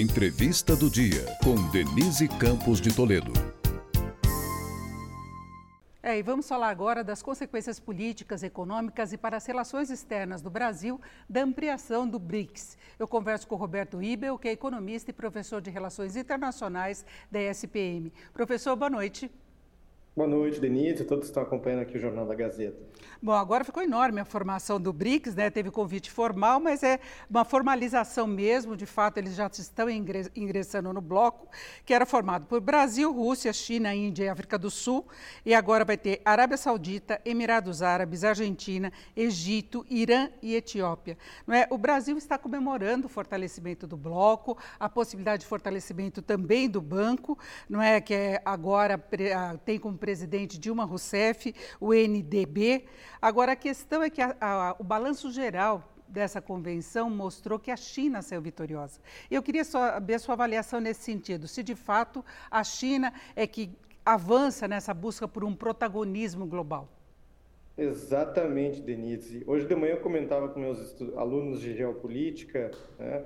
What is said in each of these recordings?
Entrevista do dia com Denise Campos de Toledo. É, e vamos falar agora das consequências políticas, econômicas e para as relações externas do Brasil da ampliação do BRICS. Eu converso com o Roberto Ibel, que é economista e professor de Relações Internacionais da ESPM. Professor, boa noite. Boa noite, Denise, todos que estão acompanhando aqui o Jornal da Gazeta. Bom, agora ficou enorme a formação do BRICS, né? Teve convite formal, mas é uma formalização mesmo. De fato, eles já estão ingressando no bloco, que era formado por Brasil, Rússia, China, Índia e África do Sul. E agora vai ter Arábia Saudita, Emirados Árabes, Argentina, Egito, Irã e Etiópia. Não é? O Brasil está comemorando o fortalecimento do bloco, a possibilidade de fortalecimento também do banco, não é? Que é agora tem como presidente Dilma Rousseff, o NDB. Agora, a questão é que a, a, o balanço geral dessa convenção mostrou que a China saiu vitoriosa. Eu queria saber a sua avaliação nesse sentido, se de fato a China é que avança nessa busca por um protagonismo global. Exatamente, Denise. Hoje de manhã eu comentava com meus alunos de geopolítica né,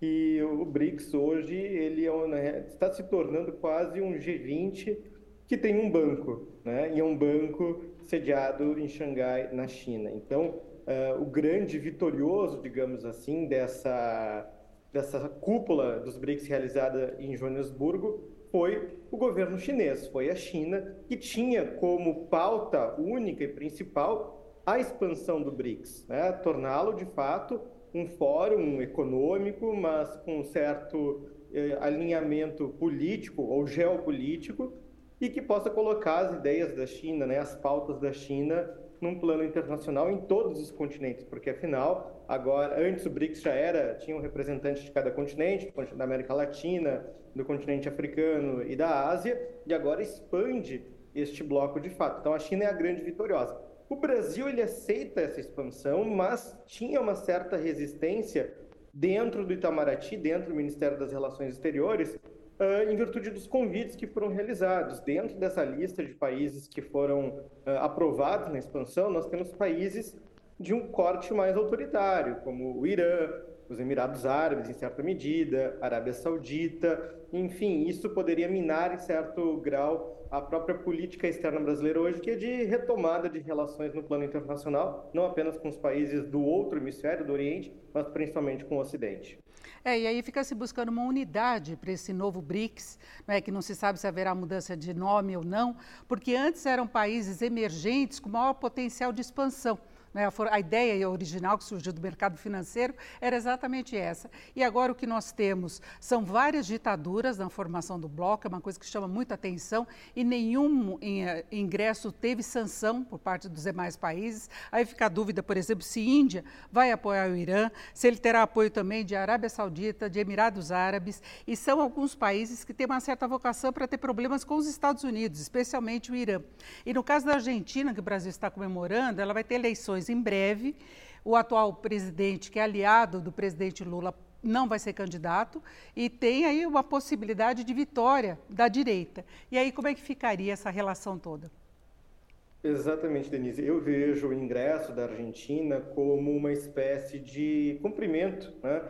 que o BRICS hoje ele é né, está se tornando quase um G20 que tem um banco, né? E é um banco sediado em Xangai, na China. Então, uh, o grande vitorioso, digamos assim, dessa dessa cúpula dos BRICS realizada em Joanesburgo foi o governo chinês, foi a China que tinha como pauta única e principal a expansão do BRICS, né? torná-lo de fato um fórum econômico, mas com um certo eh, alinhamento político ou geopolítico e que possa colocar as ideias da China, né, as pautas da China num plano internacional em todos os continentes, porque afinal, agora, antes o BRICS já era, tinha um representante de cada continente, da América Latina, do continente africano e da Ásia, e agora expande este bloco de fato. Então a China é a grande vitoriosa. O Brasil ele aceita essa expansão, mas tinha uma certa resistência dentro do Itamaraty, dentro do Ministério das Relações Exteriores, Uh, em virtude dos convites que foram realizados. Dentro dessa lista de países que foram uh, aprovados na expansão, nós temos países de um corte mais autoritário, como o Irã, os Emirados Árabes, em certa medida, Arábia Saudita, enfim, isso poderia minar, em certo grau, a própria política externa brasileira hoje, que é de retomada de relações no plano internacional, não apenas com os países do outro hemisfério, do Oriente, mas principalmente com o Ocidente. É, e aí fica se buscando uma unidade para esse novo BRICS, né, que não se sabe se haverá mudança de nome ou não, porque antes eram países emergentes com maior potencial de expansão. Né? A ideia original que surgiu do mercado financeiro era exatamente essa. E agora o que nós temos são várias ditaduras na formação do bloco, é uma coisa que chama muita atenção, e nenhum eh, ingresso teve sanção por parte dos demais países. Aí fica a dúvida, por exemplo, se Índia vai apoiar o Irã, se ele terá apoio também de Arábia Saudita, de Emirados Árabes, e são alguns países que têm uma certa vocação para ter problemas com os Estados Unidos, especialmente o Irã. E no caso da Argentina, que o Brasil está comemorando, ela vai ter eleições eleições em breve. O atual presidente, que é aliado do presidente Lula, não vai ser candidato e tem aí uma possibilidade de vitória da direita. E aí como é que ficaria essa relação toda? Exatamente, Denise. Eu vejo o ingresso da Argentina como uma espécie de cumprimento, né?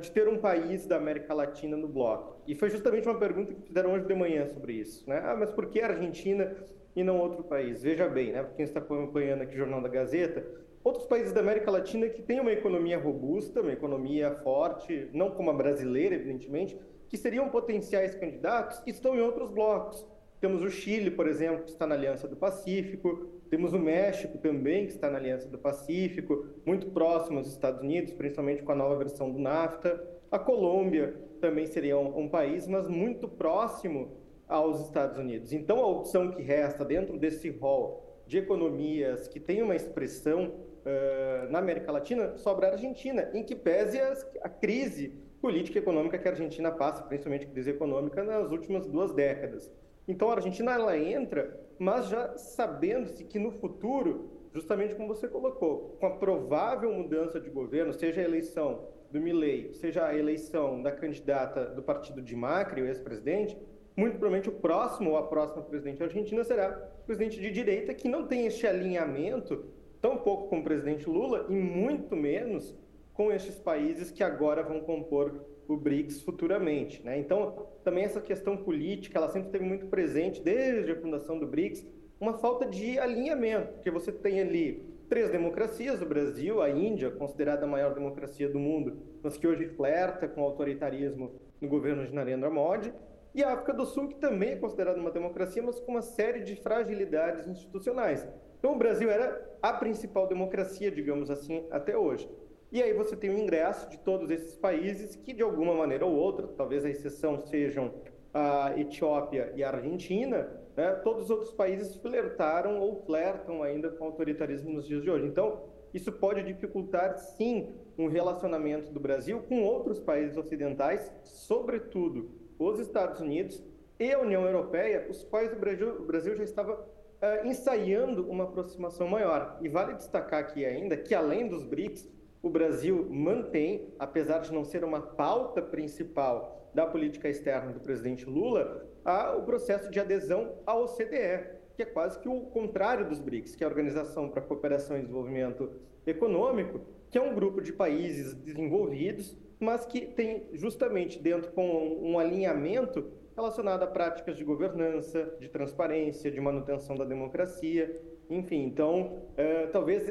De ter um país da América Latina no bloco. E foi justamente uma pergunta que fizeram hoje de manhã sobre isso. Né? Ah, mas por que a Argentina e não outro país. Veja bem, né, quem está acompanhando aqui o Jornal da Gazeta, outros países da América Latina que têm uma economia robusta, uma economia forte, não como a brasileira, evidentemente, que seriam potenciais candidatos, estão em outros blocos. Temos o Chile, por exemplo, que está na Aliança do Pacífico, temos o México também, que está na Aliança do Pacífico, muito próximo aos Estados Unidos, principalmente com a nova versão do NAFTA. A Colômbia também seria um, um país, mas muito próximo aos Estados Unidos. Então, a opção que resta dentro desse rol de economias que tem uma expressão uh, na América Latina sobra a Argentina, em que pese a, a crise política e econômica que a Argentina passa, principalmente crise econômica, nas últimas duas décadas. Então, a Argentina ela entra, mas já sabendo-se que no futuro, justamente como você colocou, com a provável mudança de governo, seja a eleição do Milei, seja a eleição da candidata do partido de Macri, o ex-presidente, muito provavelmente o próximo ou a próxima presidente argentina será presidente de direita que não tem este alinhamento tão pouco com o presidente Lula e muito menos com estes países que agora vão compor o BRICS futuramente. Né? Então, também essa questão política, ela sempre esteve muito presente desde a fundação do BRICS, uma falta de alinhamento, porque você tem ali três democracias, o Brasil, a Índia, considerada a maior democracia do mundo, mas que hoje flerta com o autoritarismo no governo de Narendra Modi, e a África do Sul, que também é considerada uma democracia, mas com uma série de fragilidades institucionais. Então, o Brasil era a principal democracia, digamos assim, até hoje. E aí você tem o ingresso de todos esses países que, de alguma maneira ou outra, talvez a exceção sejam a Etiópia e a Argentina, né, todos os outros países flertaram ou flertam ainda com o autoritarismo nos dias de hoje. Então, isso pode dificultar, sim, um relacionamento do Brasil com outros países ocidentais, sobretudo os Estados Unidos e a União Europeia, os quais o Brasil, o Brasil já estava uh, ensaiando uma aproximação maior. E vale destacar aqui ainda que, além dos BRICS, o Brasil mantém, apesar de não ser uma pauta principal da política externa do presidente Lula, a, o processo de adesão à OCDE, que é quase que o contrário dos BRICS, que é a Organização para a Cooperação e Desenvolvimento Econômico, que é um grupo de países desenvolvidos, mas que tem justamente dentro com um alinhamento relacionado a práticas de governança, de transparência, de manutenção da democracia, enfim. Então, é, talvez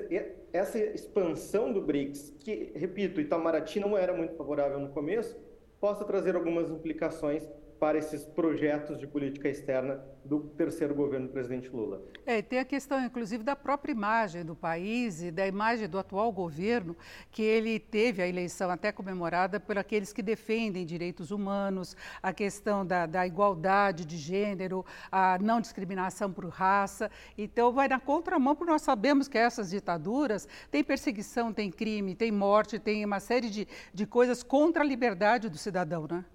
essa expansão do BRICS, que, repito, Itamaraty não era muito favorável no começo, possa trazer algumas implicações para esses projetos de política externa do terceiro governo do presidente Lula. É, tem a questão, inclusive, da própria imagem do país e da imagem do atual governo, que ele teve a eleição até comemorada por aqueles que defendem direitos humanos, a questão da, da igualdade de gênero, a não discriminação por raça. Então, vai na contramão, porque nós sabemos que essas ditaduras têm perseguição, tem crime, tem morte, tem uma série de, de coisas contra a liberdade do cidadão, né?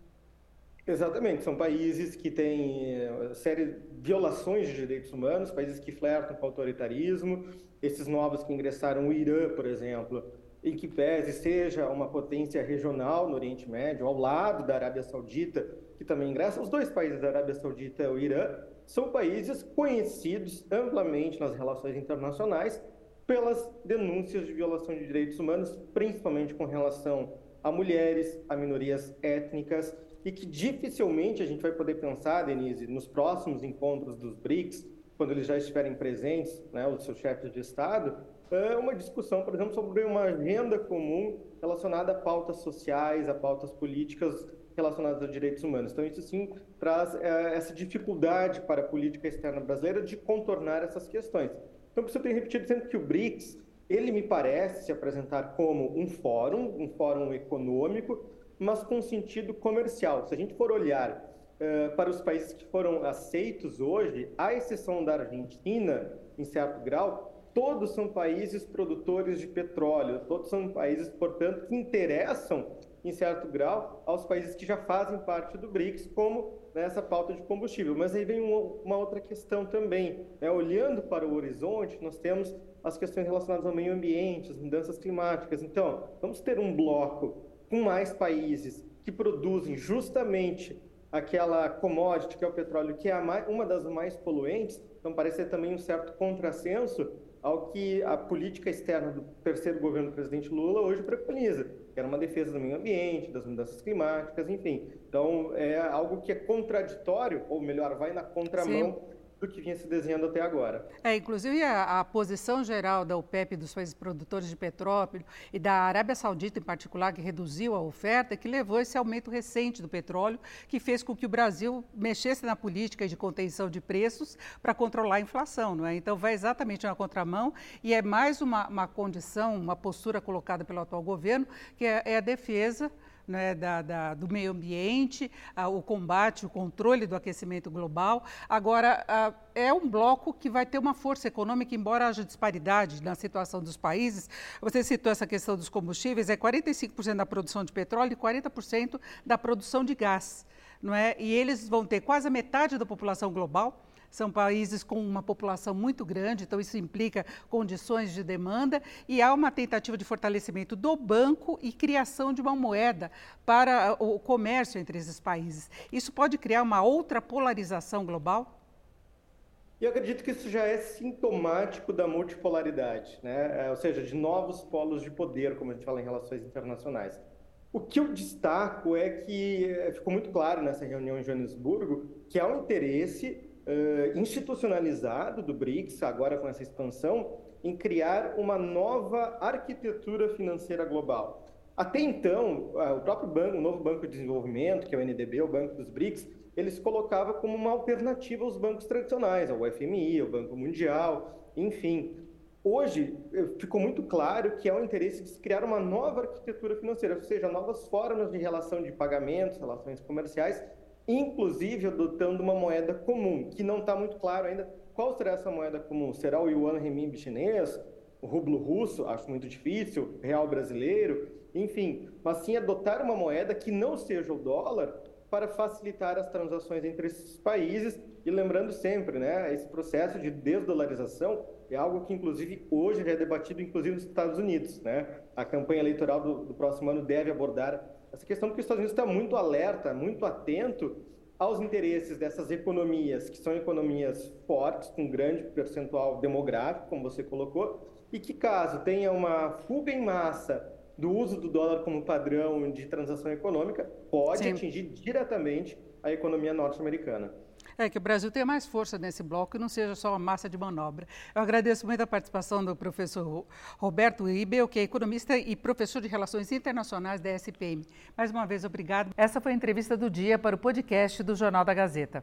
Exatamente, são países que têm eh, série violações de direitos humanos, países que flertam com autoritarismo, esses novos que ingressaram, o Irã, por exemplo, em que pese seja uma potência regional no Oriente Médio, ao lado da Arábia Saudita, que também ingressa, os dois países da Arábia Saudita e o Irã, são países conhecidos amplamente nas relações internacionais pelas denúncias de violação de direitos humanos, principalmente com relação a mulheres, a minorias étnicas, e que dificilmente a gente vai poder pensar, Denise, nos próximos encontros dos BRICS, quando eles já estiverem presentes, né, os seus chefes de Estado, é uma discussão, por exemplo, sobre uma agenda comum relacionada a pautas sociais, a pautas políticas relacionadas a direitos humanos. Então, isso sim traz é, essa dificuldade para a política externa brasileira de contornar essas questões. Então, eu tenho repetido sempre que o BRICS, ele me parece se apresentar como um fórum, um fórum econômico, mas com sentido comercial. Se a gente for olhar uh, para os países que foram aceitos hoje, à exceção da Argentina, em certo grau, todos são países produtores de petróleo, todos são países, portanto, que interessam, em certo grau, aos países que já fazem parte do BRICS, como nessa pauta de combustível. Mas aí vem uma, uma outra questão também. Né? Olhando para o horizonte, nós temos as questões relacionadas ao meio ambiente, as mudanças climáticas. Então, vamos ter um bloco com mais países que produzem justamente aquela commodity que é o petróleo, que é uma das mais poluentes, então parece ser também um certo contrassenso ao que a política externa do terceiro governo do presidente Lula hoje preconiza, que era uma defesa do meio ambiente, das mudanças climáticas, enfim. Então, é algo que é contraditório, ou melhor, vai na contramão Sim do que vinha se desenhando até agora. É, inclusive a, a, posição geral da OPEP, dos países produtores de petróleo e da Arábia Saudita em particular, que reduziu a oferta, que levou esse aumento recente do petróleo, que fez com que o Brasil mexesse na política de contenção de preços para controlar a inflação. Não é? Então vai exatamente na contramão e é mais uma, uma condição, uma postura colocada pelo atual governo, que é, é a defesa né, da, da, do meio ambiente, a, o combate, o controle do aquecimento global. Agora, a, é um bloco que vai ter uma força econômica, embora haja disparidade na situação dos países. Você citou essa questão dos combustíveis, é 45% da produção de petróleo e 40% da produção de gás. Não é? E eles vão ter quase a metade da população global são países com uma população muito grande, então isso implica condições de demanda e há uma tentativa de fortalecimento do banco e criação de uma moeda para o comércio entre esses países. Isso pode criar uma outra polarização global? Eu acredito que isso já é sintomático da multipolaridade, né? É, ou seja, de novos polos de poder, como a gente fala em relações internacionais. O que eu destaco é que eh, ficou muito claro nessa reunião em Joanesburgo que há um interesse uh, institucionalizado do BRICS, agora com essa expansão, em criar uma nova arquitetura financeira global. Até então, o próprio banco, o novo Banco de Desenvolvimento, que é o NDB, o Banco dos BRICS, ele se colocava como uma alternativa aos bancos tradicionais, ao FMI, ao Banco Mundial, enfim. Hoje, eh, ficou muito claro que é o interesse de se criar uma nova arquitetura financeira, ou seja, novas formas de relação de pagamentos, relações comerciais, inclusive adotando uma moeda comum, que não está muito claro ainda qual será essa moeda comum. Será o yuan renminbi chinês, o rublo russo, acho muito difícil, real brasileiro, enfim, mas sim adotar uma moeda que não seja o dólar para facilitar as transações entre esses países e lembrando sempre, né, esse processo de desdolarização é algo que, inclusive, hoje já é debatido, inclusive, nos Estados Unidos. Né? A campanha eleitoral do, do próximo ano deve abordar essa questão, porque os Estados Unidos está muito alerta, muito atento aos interesses dessas economias, que são economias fortes, com grande percentual demográfico, como você colocou, e que, caso tenha uma fuga em massa do uso do dólar como padrão de transação econômica, pode Sim. atingir diretamente a economia norte-americana. É, que o Brasil tenha mais força nesse bloco e não seja só uma massa de manobra. Eu agradeço muito a participação do professor Roberto Ribel, que é economista e professor de Relações Internacionais da SPM. Mais uma vez, obrigado. Essa foi a entrevista do dia para o podcast do Jornal da Gazeta.